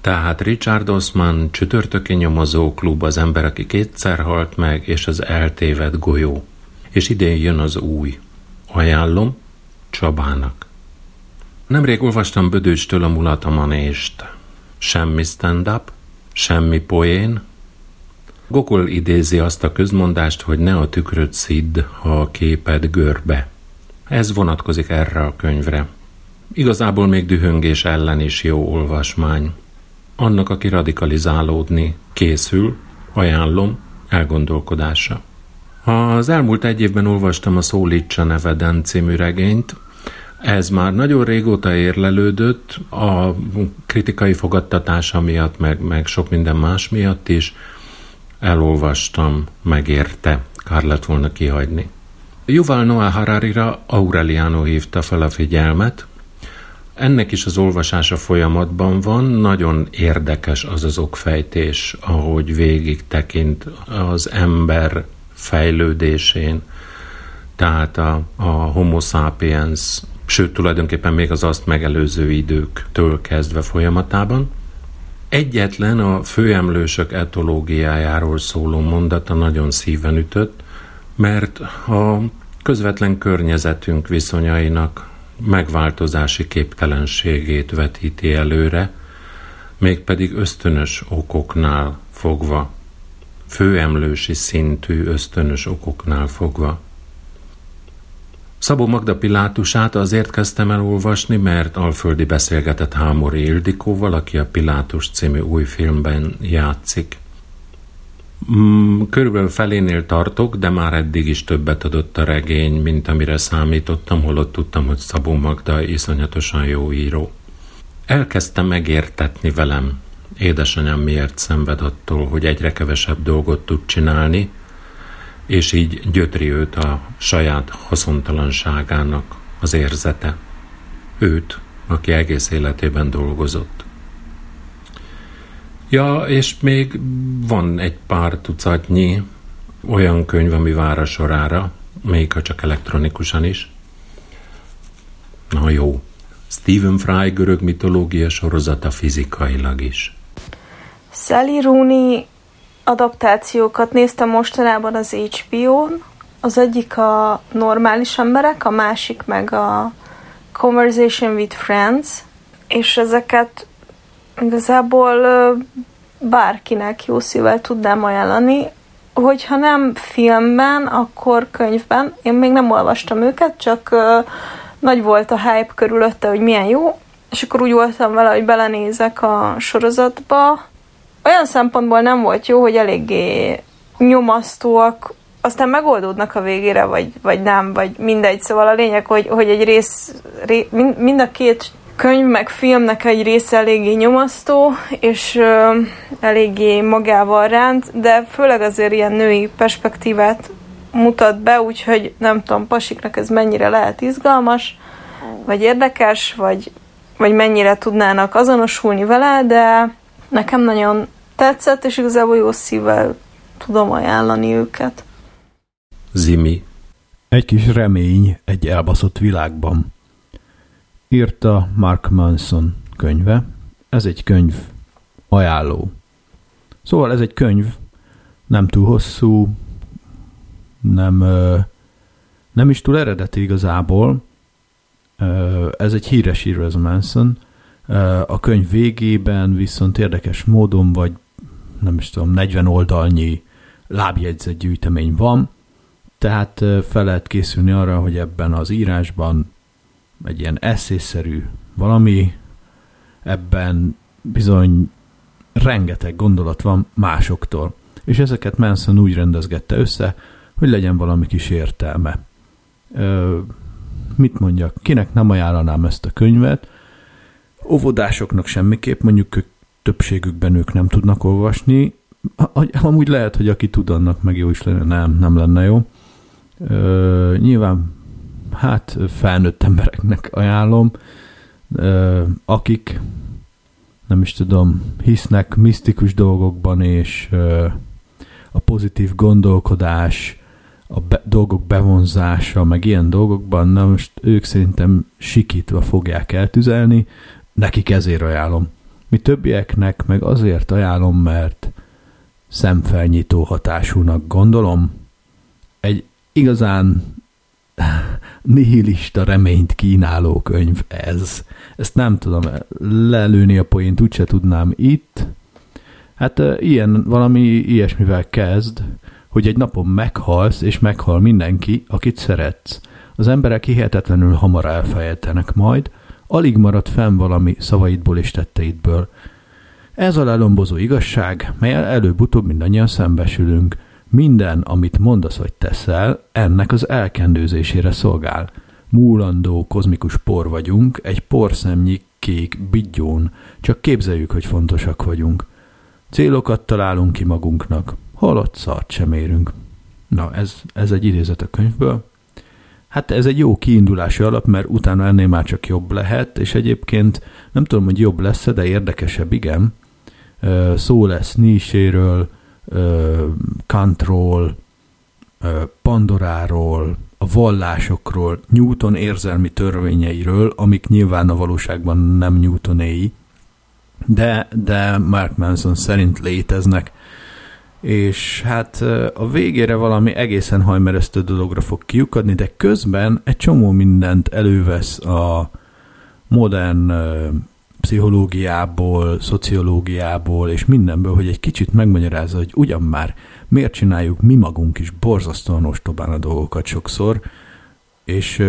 Tehát Richard Osman, csütörtöki nyomozó klub, az ember, aki kétszer halt meg, és az eltévedt golyó. És idén jön az új. Ajánlom Csabának. Nemrég olvastam Bödőstől a mulatamanést. Semmi stand-up, semmi poén. Gokol idézi azt a közmondást, hogy ne a tükröt szidd, ha a képed görbe. Ez vonatkozik erre a könyvre. Igazából még dühöngés ellen is jó olvasmány. Annak, aki radikalizálódni készül, ajánlom elgondolkodása. Az elmúlt egy évben olvastam a Szólítsa neveden című regényt. Ez már nagyon régóta érlelődött, a kritikai fogadtatása miatt, meg, meg sok minden más miatt is. Elolvastam, megérte, kár lett volna kihagyni. Yuval Noah Hararira Aureliano hívta fel a figyelmet. Ennek is az olvasása folyamatban van, nagyon érdekes az az okfejtés, ahogy végig tekint az ember fejlődésén, tehát a, a homo sapiens, sőt tulajdonképpen még az azt megelőző időktől kezdve folyamatában. Egyetlen a főemlősök etológiájáról szóló mondata nagyon szíven ütött, mert a közvetlen környezetünk viszonyainak megváltozási képtelenségét vetíti előre, mégpedig ösztönös okoknál fogva főemlősi szintű ösztönös okoknál fogva. Szabó Magda Pilátusát azért kezdtem el olvasni, mert alföldi beszélgetett Hámori Ildikóval, aki a Pilátus című új filmben játszik. Mm, körülbelül felénél tartok, de már eddig is többet adott a regény, mint amire számítottam, holott tudtam, hogy Szabó Magda iszonyatosan jó író. Elkezdtem megértetni velem, édesanyám miért szenved attól, hogy egyre kevesebb dolgot tud csinálni, és így gyötri őt a saját haszontalanságának az érzete. Őt, aki egész életében dolgozott. Ja, és még van egy pár tucatnyi olyan könyv, ami vár a sorára, még ha csak elektronikusan is. Na jó, Stephen Fry görög mitológia sorozata fizikailag is. Sally Rooney adaptációkat néztem mostanában az HBO-n. Az egyik a normális emberek, a másik meg a Conversation with Friends, és ezeket igazából bárkinek jó szívvel tudnám ajánlani. Hogyha nem filmben, akkor könyvben. Én még nem olvastam őket, csak nagy volt a hype körülötte, hogy milyen jó, és akkor úgy voltam vele, hogy belenézek a sorozatba, olyan szempontból nem volt jó, hogy eléggé nyomasztóak, aztán megoldódnak a végére, vagy, vagy nem, vagy mindegy. Szóval a lényeg, hogy, hogy egy rész, ré, mind, a két könyv meg filmnek egy része eléggé nyomasztó, és ö, eléggé magával ránt, de főleg azért ilyen női perspektívát mutat be, úgyhogy nem tudom, pasiknak ez mennyire lehet izgalmas, vagy érdekes, vagy, vagy mennyire tudnának azonosulni vele, de nekem nagyon tetszett, és igazából jó szívvel tudom ajánlani őket. Zimi. Egy kis remény egy elbaszott világban. Írta Mark Manson könyve. Ez egy könyv ajánló. Szóval ez egy könyv, nem túl hosszú, nem, nem is túl eredeti igazából. Ez egy híres író, ez a Manson. A könyv végében viszont érdekes módon, vagy nem is tudom, 40 oldalnyi lábjegyzett gyűjtemény van, Tehát fel lehet készülni arra, hogy ebben az írásban egy ilyen eszészerű valami, ebben bizony rengeteg gondolat van másoktól. És ezeket Manson úgy rendezgette össze, hogy legyen valami kis értelme. Ö, mit mondjak, kinek nem ajánlanám ezt a könyvet? Óvodásoknak semmiképp, mondjuk többségükben ők nem tudnak olvasni. Amúgy lehet, hogy aki tud, annak meg jó is lenne, nem, nem lenne jó. Ö, nyilván, hát felnőtt embereknek ajánlom, ö, akik nem is tudom, hisznek misztikus dolgokban, és ö, a pozitív gondolkodás, a be, dolgok bevonzása, meg ilyen dolgokban, na most ők szerintem sikítva fogják eltüzelni, nekik ezért ajánlom. Mi többieknek meg azért ajánlom, mert szemfelnyitó hatásúnak gondolom. Egy igazán nihilista reményt kínáló könyv ez. Ezt nem tudom lelőni a poént, úgyse tudnám itt. Hát ilyen, valami ilyesmivel kezd, hogy egy napon meghalsz, és meghal mindenki, akit szeretsz. Az emberek hihetetlenül hamar elfejtenek majd, alig marad fenn valami szavaidból és tetteidből. Ez a lelombozó igazság, melyel előbb-utóbb mindannyian szembesülünk. Minden, amit mondasz vagy teszel, ennek az elkendőzésére szolgál. Múlandó kozmikus por vagyunk, egy porszemnyi kék bigyón, csak képzeljük, hogy fontosak vagyunk. Célokat találunk ki magunknak, halott szart sem érünk. Na, ez, ez egy idézet a könyvből. Hát ez egy jó kiindulási alap, mert utána ennél már csak jobb lehet, és egyébként nem tudom, hogy jobb lesz de érdekesebb, igen. Szó lesz Niséről, Kantról, Pandoráról, a vallásokról, Newton érzelmi törvényeiről, amik nyilván a valóságban nem Newtonéi, de, de Mark Manson szerint léteznek, és hát a végére valami egészen hajmeresztő dologra fog kiukadni, de közben egy csomó mindent elővesz a modern pszichológiából, szociológiából és mindenből, hogy egy kicsit megmagyarázza, hogy ugyan már miért csináljuk mi magunk is borzasztóan ostobán a dolgokat sokszor, és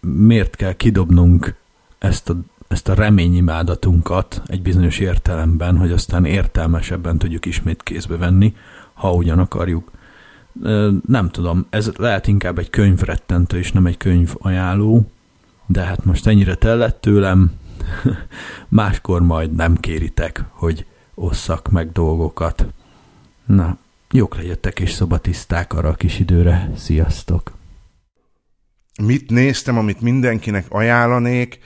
miért kell kidobnunk ezt a ezt a reményimádatunkat egy bizonyos értelemben, hogy aztán értelmesebben tudjuk ismét kézbe venni, ha ugyan akarjuk. Nem tudom, ez lehet inkább egy könyvrettentő, és nem egy könyv ajánló, de hát most ennyire tellett tőlem, máskor majd nem kéritek, hogy osszak meg dolgokat. Na, jók legyetek és szobatiszták arra a kis időre. Sziasztok! Mit néztem, amit mindenkinek ajánlanék?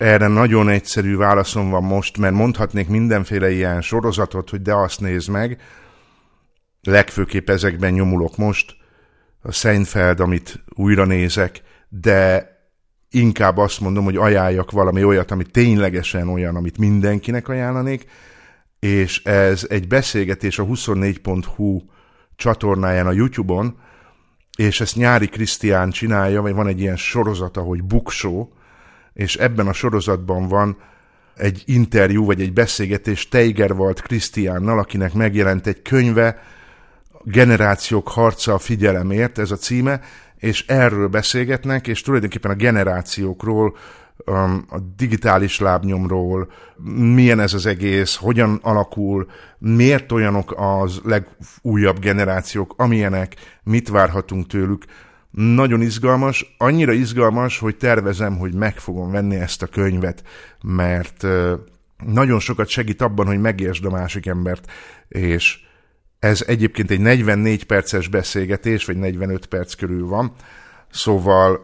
Erre nagyon egyszerű válaszom van most, mert mondhatnék mindenféle ilyen sorozatot, hogy de azt nézd meg. Legfőképp ezekben nyomulok most. A Seinfeld, amit újra nézek, de inkább azt mondom, hogy ajánljak valami olyat, ami ténylegesen olyan, amit mindenkinek ajánlanék, és ez egy beszélgetés a 24.hu csatornáján a YouTube-on, és ezt Nyári Krisztián csinálja, vagy van egy ilyen sorozata, hogy Buksó, és ebben a sorozatban van egy interjú, vagy egy beszélgetés Teigerwald Krisztiánnal, akinek megjelent egy könyve, Generációk harca a figyelemért, ez a címe, és erről beszélgetnek, és tulajdonképpen a generációkról, um, a digitális lábnyomról, milyen ez az egész, hogyan alakul, miért olyanok az legújabb generációk, amilyenek, mit várhatunk tőlük. Nagyon izgalmas, annyira izgalmas, hogy tervezem, hogy meg fogom venni ezt a könyvet, mert nagyon sokat segít abban, hogy megértsd a másik embert, és ez egyébként egy 44 perces beszélgetés, vagy 45 perc körül van, szóval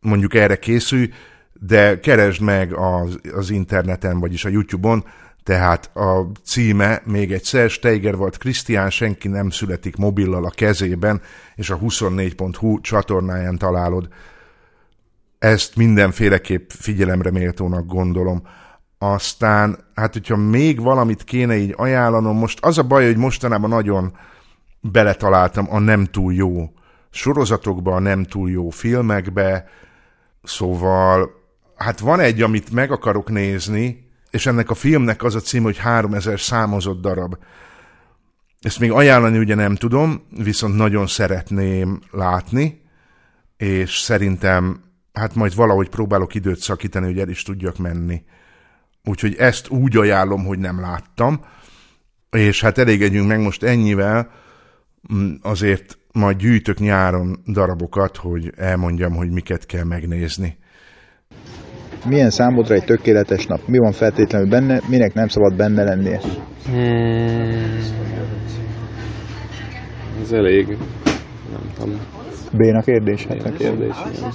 mondjuk erre készülj, de keresd meg az, az interneten, vagyis a YouTube-on, tehát a címe még egyszer, Steiger volt Krisztián, senki nem születik mobillal a kezében, és a 24.hu csatornáján találod. Ezt mindenféleképp figyelemre méltónak gondolom. Aztán, hát hogyha még valamit kéne így ajánlanom, most az a baj, hogy mostanában nagyon beletaláltam a nem túl jó sorozatokba, a nem túl jó filmekbe, szóval, hát van egy, amit meg akarok nézni, és ennek a filmnek az a cím, hogy 3000 számozott darab. Ezt még ajánlani ugye nem tudom, viszont nagyon szeretném látni, és szerintem hát majd valahogy próbálok időt szakítani, hogy el is tudjak menni. Úgyhogy ezt úgy ajánlom, hogy nem láttam, és hát elégedjünk meg most ennyivel, mm, azért majd gyűjtök nyáron darabokat, hogy elmondjam, hogy miket kell megnézni. Milyen számodra egy tökéletes nap? Mi van feltétlenül benne, minek nem szabad benne lennie? Hmm. Ez elég, nem tudom, Béna kérdés? Hát ilyen kérdés. igen.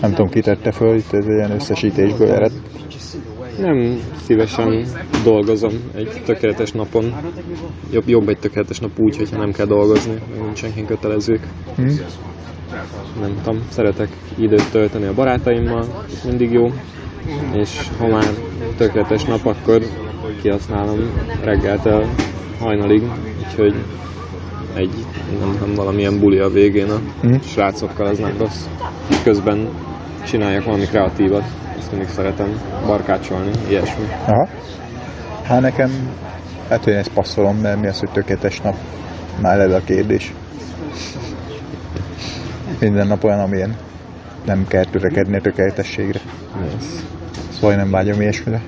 nem tudom, ki tette föl, itt ez egy ilyen összesítésből ered. Nem szívesen dolgozom egy tökéletes napon. Jobb, jobb egy tökéletes nap úgy, hogyha nem kell dolgozni, meg nincsenkin kötelezők. Hm? Nem tudom, szeretek időt tölteni a barátaimmal, ez mindig jó. És ha már tökéletes nap, akkor kihasználom reggeltől hajnalig, úgyhogy egy, nem, nem valamilyen buli a végén a Hm? srácokkal, az nem rossz. Közben csináljak valami kreatívat, ezt mindig szeretem barkácsolni, ilyesmi. Aha. Hát nekem, hát hogy ezt passzolom, mert mi az, hogy tökéletes nap? Már eleve a kérdés. Minden nap olyan, amilyen nem kell törekedni a tökéletességre. Yes. Szóval én nem vágyom ilyesmire.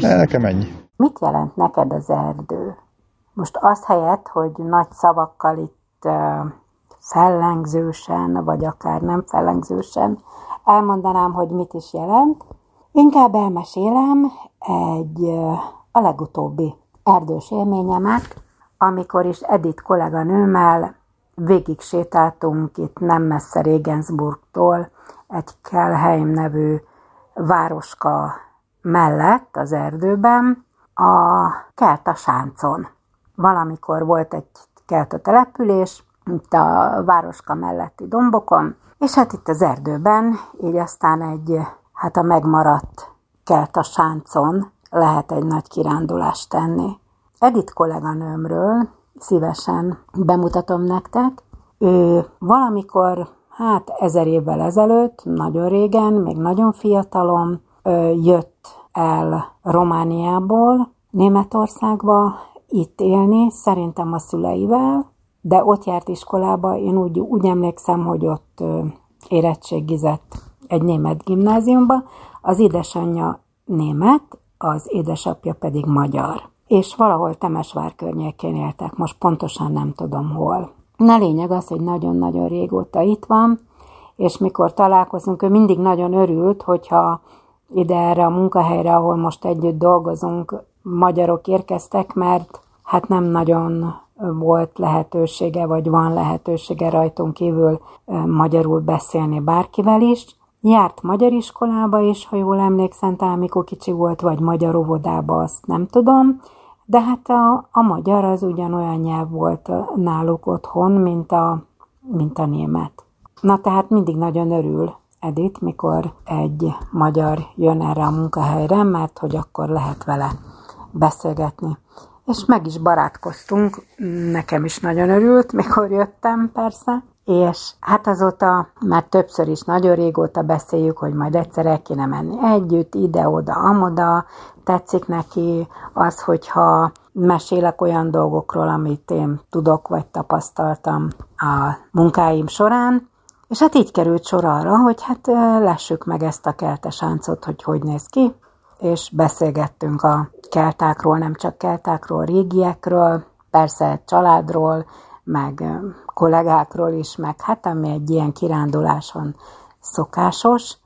De nekem ennyi. Mit jelent neked az erdő? Most azt helyett, hogy nagy szavakkal itt uh, fellengzősen, vagy akár nem fellengzősen elmondanám, hogy mit is jelent, inkább elmesélem egy a legutóbbi erdős élményemet, amikor is Edith kolléganőmmel végig sétáltunk itt nem messze Regensburgtól egy Kelheim nevű városka mellett az erdőben a Kelta sáncon. Valamikor volt egy kelta település, itt a városka melletti dombokon, és hát itt az erdőben, így aztán egy, hát a megmaradt kelta sáncon lehet egy nagy kirándulást tenni. Edith kolléganőmről szívesen bemutatom nektek. Ő valamikor, hát ezer évvel ezelőtt, nagyon régen, még nagyon fiatalon, jött el Romániából Németországba itt élni, szerintem a szüleivel, de ott járt iskolába, én úgy, úgy emlékszem, hogy ott érettségizett egy német gimnáziumba, az édesanyja német, az édesapja pedig magyar. És valahol Temesvár környékén éltek, most pontosan nem tudom hol. Na lényeg az, hogy nagyon-nagyon régóta itt van, és mikor találkozunk, ő mindig nagyon örült, hogyha ide erre a munkahelyre, ahol most együtt dolgozunk, magyarok érkeztek, mert hát nem nagyon volt lehetősége, vagy van lehetősége rajtunk kívül magyarul beszélni bárkivel is. Járt magyar iskolába is, ha jól emlékszem, talán amikor kicsi volt, vagy magyar óvodába, azt nem tudom, de hát a, a magyar az ugyanolyan nyelv volt náluk otthon, mint a, mint a német. Na tehát mindig nagyon örül Edith, mikor egy magyar jön erre a munkahelyre, mert hogy akkor lehet vele beszélgetni. És meg is barátkoztunk, nekem is nagyon örült, mikor jöttem persze, és hát azóta már többször is nagyon régóta beszéljük, hogy majd egyszer el kéne menni együtt, ide-oda, amoda, tetszik neki az, hogyha mesélek olyan dolgokról, amit én tudok vagy tapasztaltam a munkáim során, és hát így került sor arra, hogy hát ö, lessük meg ezt a keltesáncot, hogy hogy néz ki, és beszélgettünk a keltákról, nem csak keltákról, régiekről, persze családról, meg kollégákról is, meg hát ami egy ilyen kiránduláson szokásos.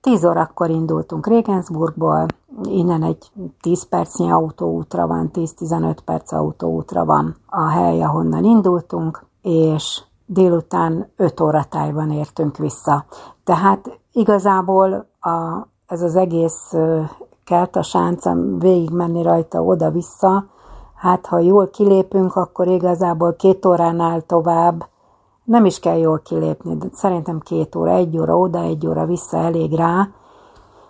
Tíz órakor indultunk Regensburgból, innen egy 10 percnyi autóútra van, 10-15 perc autóútra van a hely, ahonnan indultunk, és délután 5 óra tájban értünk vissza. Tehát igazából a, ez az egész ö, kelta sáncam végigmenni rajta oda-vissza, hát ha jól kilépünk, akkor igazából két óránál tovább nem is kell jól kilépni, de szerintem két óra, egy óra oda, egy óra vissza elég rá,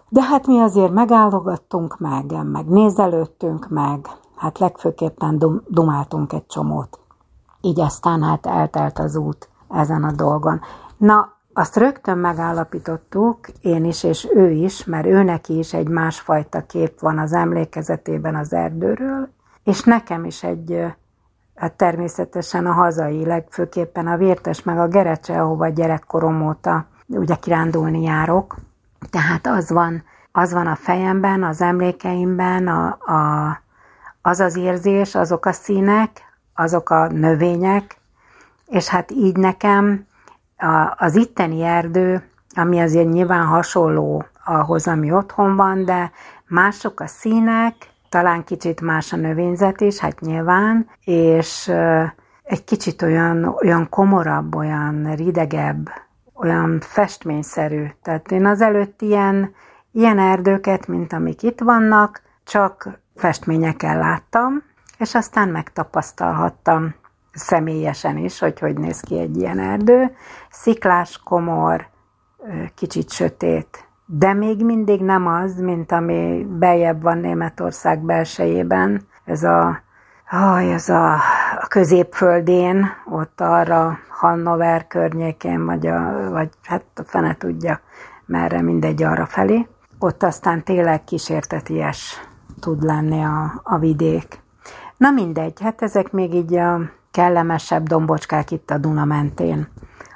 de hát mi azért megállogattunk meg, meg nézelődtünk meg, hát legfőképpen dum- dumáltunk egy csomót. Így aztán hát eltelt az út ezen a dolgon. Na, azt rögtön megállapítottuk, én is és ő is, mert ő neki is egy másfajta kép van az emlékezetében az erdőről, és nekem is egy, hát természetesen a hazai, legfőképpen a Vértes meg a Gerecse, ahova gyerekkorom óta ugye kirándulni járok. Tehát az van, az van a fejemben, az emlékeimben, a, a, az az érzés, azok a színek, azok a növények, és hát így nekem a, az itteni erdő, ami azért nyilván hasonló ahhoz, ami otthon van, de mások a színek, talán kicsit más a növényzet is, hát nyilván, és egy kicsit olyan, olyan komorabb, olyan ridegebb, olyan festményszerű. Tehát én az előtt ilyen, ilyen erdőket, mint amik itt vannak, csak festményekkel láttam, és aztán megtapasztalhattam személyesen is, hogy hogy néz ki egy ilyen erdő. Sziklás, komor, kicsit sötét, de még mindig nem az, mint ami beljebb van Németország belsejében. Ez a, oh, ez a, a középföldén, ott arra Hannover környékén, vagy, a, vagy hát a fene tudja, merre mindegy arra felé. Ott aztán tényleg kísérteties tud lenni a, a vidék. Na mindegy, hát ezek még így a kellemesebb dombocskák itt a Duna mentén,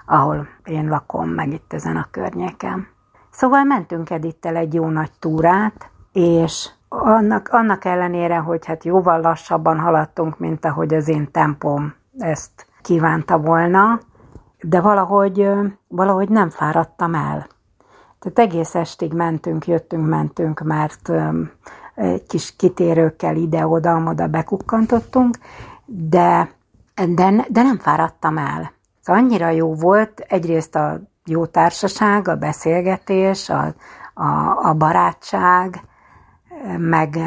ahol én lakom, meg itt ezen a környéken. Szóval mentünk Edittel egy jó nagy túrát, és annak, annak ellenére, hogy hát jóval lassabban haladtunk, mint ahogy az én tempom ezt kívánta volna, de valahogy, valahogy nem fáradtam el. Tehát egész estig mentünk, jöttünk, mentünk, mert egy kis kitérőkkel ide-oda-oda bekukkantottunk, de, de, de nem fáradtam el. Szóval annyira jó volt egyrészt a jó társaság, a beszélgetés, a, a, a barátság, meg,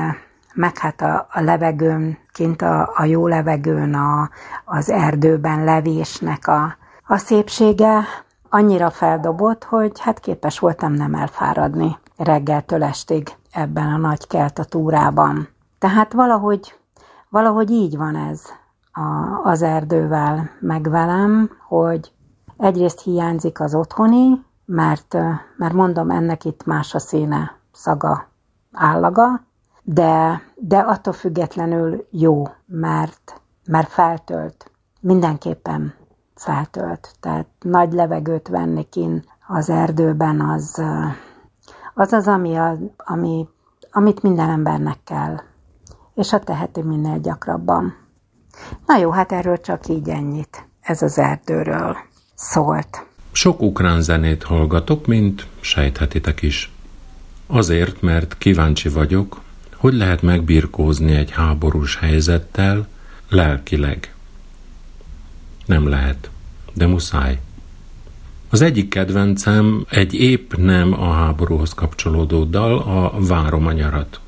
meg hát a, a levegőn, kint a, a jó levegőn, a, az erdőben levésnek a, a szépsége annyira feldobott, hogy hát képes voltam nem elfáradni reggeltől estig ebben a nagy kelt a túrában. Tehát valahogy, valahogy így van ez a, az erdővel, meg velem, hogy egyrészt hiányzik az otthoni, mert, mert mondom, ennek itt más a színe, szaga, állaga, de, de attól függetlenül jó, mert, mert feltölt. Mindenképpen feltölt. Tehát nagy levegőt venni kin az erdőben, az, az az, ami, ami, amit minden embernek kell, és a teheti minél gyakrabban. Na jó, hát erről csak így ennyit. Ez az erdőről szólt. Sok ukrán zenét hallgatok, mint sejthetitek is. Azért, mert kíváncsi vagyok, hogy lehet megbirkózni egy háborús helyzettel lelkileg. Nem lehet, de muszáj. Az egyik kedvencem egy épp nem a háborúhoz kapcsolódó dal, a Várom a nyarat.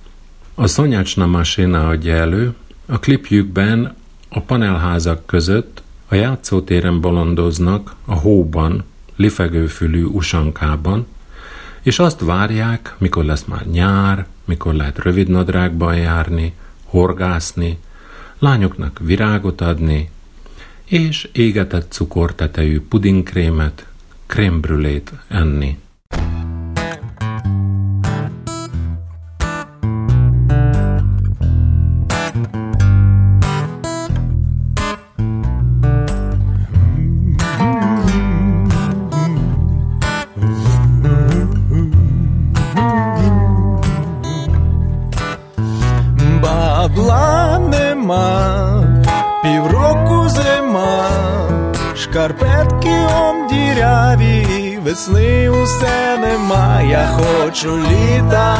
A Szonyácsna Masina adja elő, a klipjükben a panelházak között a játszótéren bolondoznak a hóban, lifegőfülű usankában, és azt várják, mikor lesz már nyár, mikor lehet rövid nadrágban járni, horgászni, lányoknak virágot adni, és égetett cukortetejű pudingkrémet, krémbrülét enni. Весни усе нема, я хочу літа,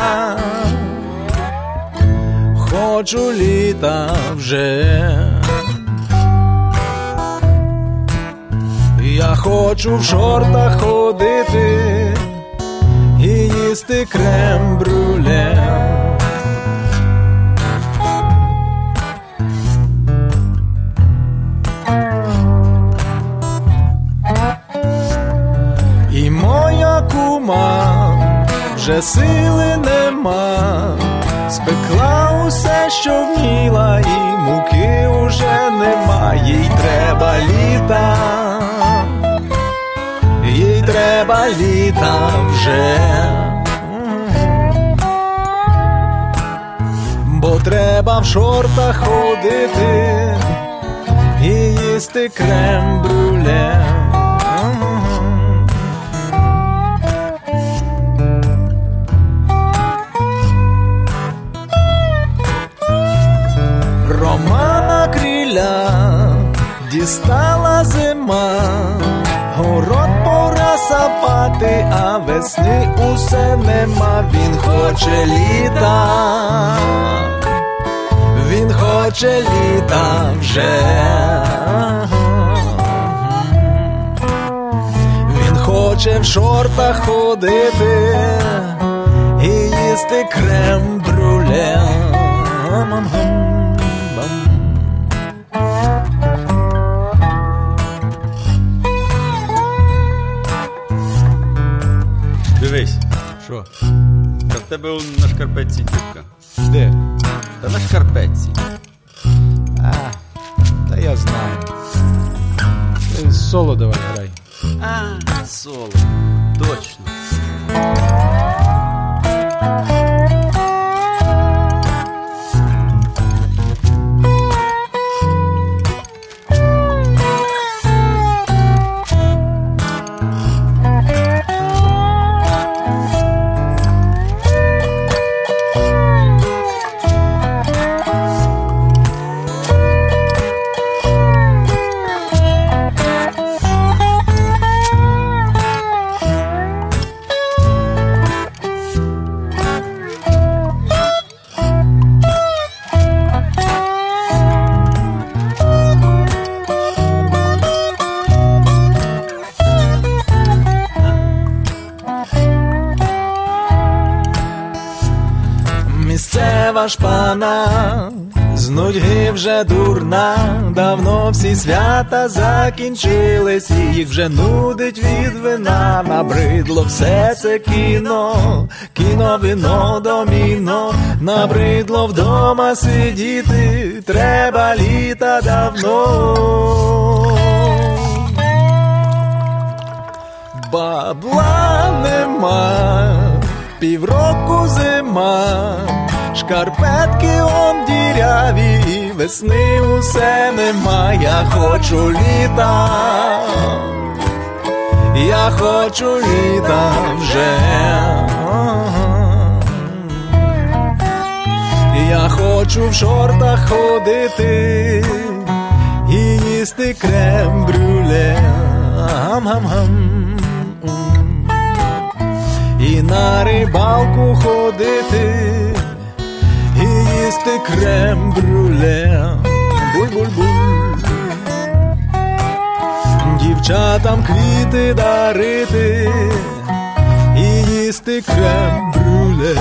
хочу літа вже. Я хочу в шортах ходити і їсти крем брюле. Кума, вже сили нема, спекла усе, що вміла, і муки уже нема, їй треба літа. Їй їй треба літа вже. Бо треба в шортах ходити і їсти крем брюле. Дістала зима, город пора сапати, а весни усе нема, він хоче літа, він хоче літа вже. Він хоче в шортах ходити і їсти крем брюле. Тебе он на шкарпетці дірка. Де? Та на шкарпетці. Шпана з нудьги вже дурна, давно всі свята закінчились, їх вже нудить від вина, набридло все це кіно, кіно, вино, доміно, набридло вдома сидіти, треба літа давно. Бабла нема, півроку зима, шкарпетки он діряві, весни усе нема, я хочу літа, я хочу літа вже. Я хочу в шортах ходити і їсти крем брюле. І на рибалку ходити і їсти крем брюле. Буль-буль-буль. Дівчатам квіти дарити і їсти крем брюле.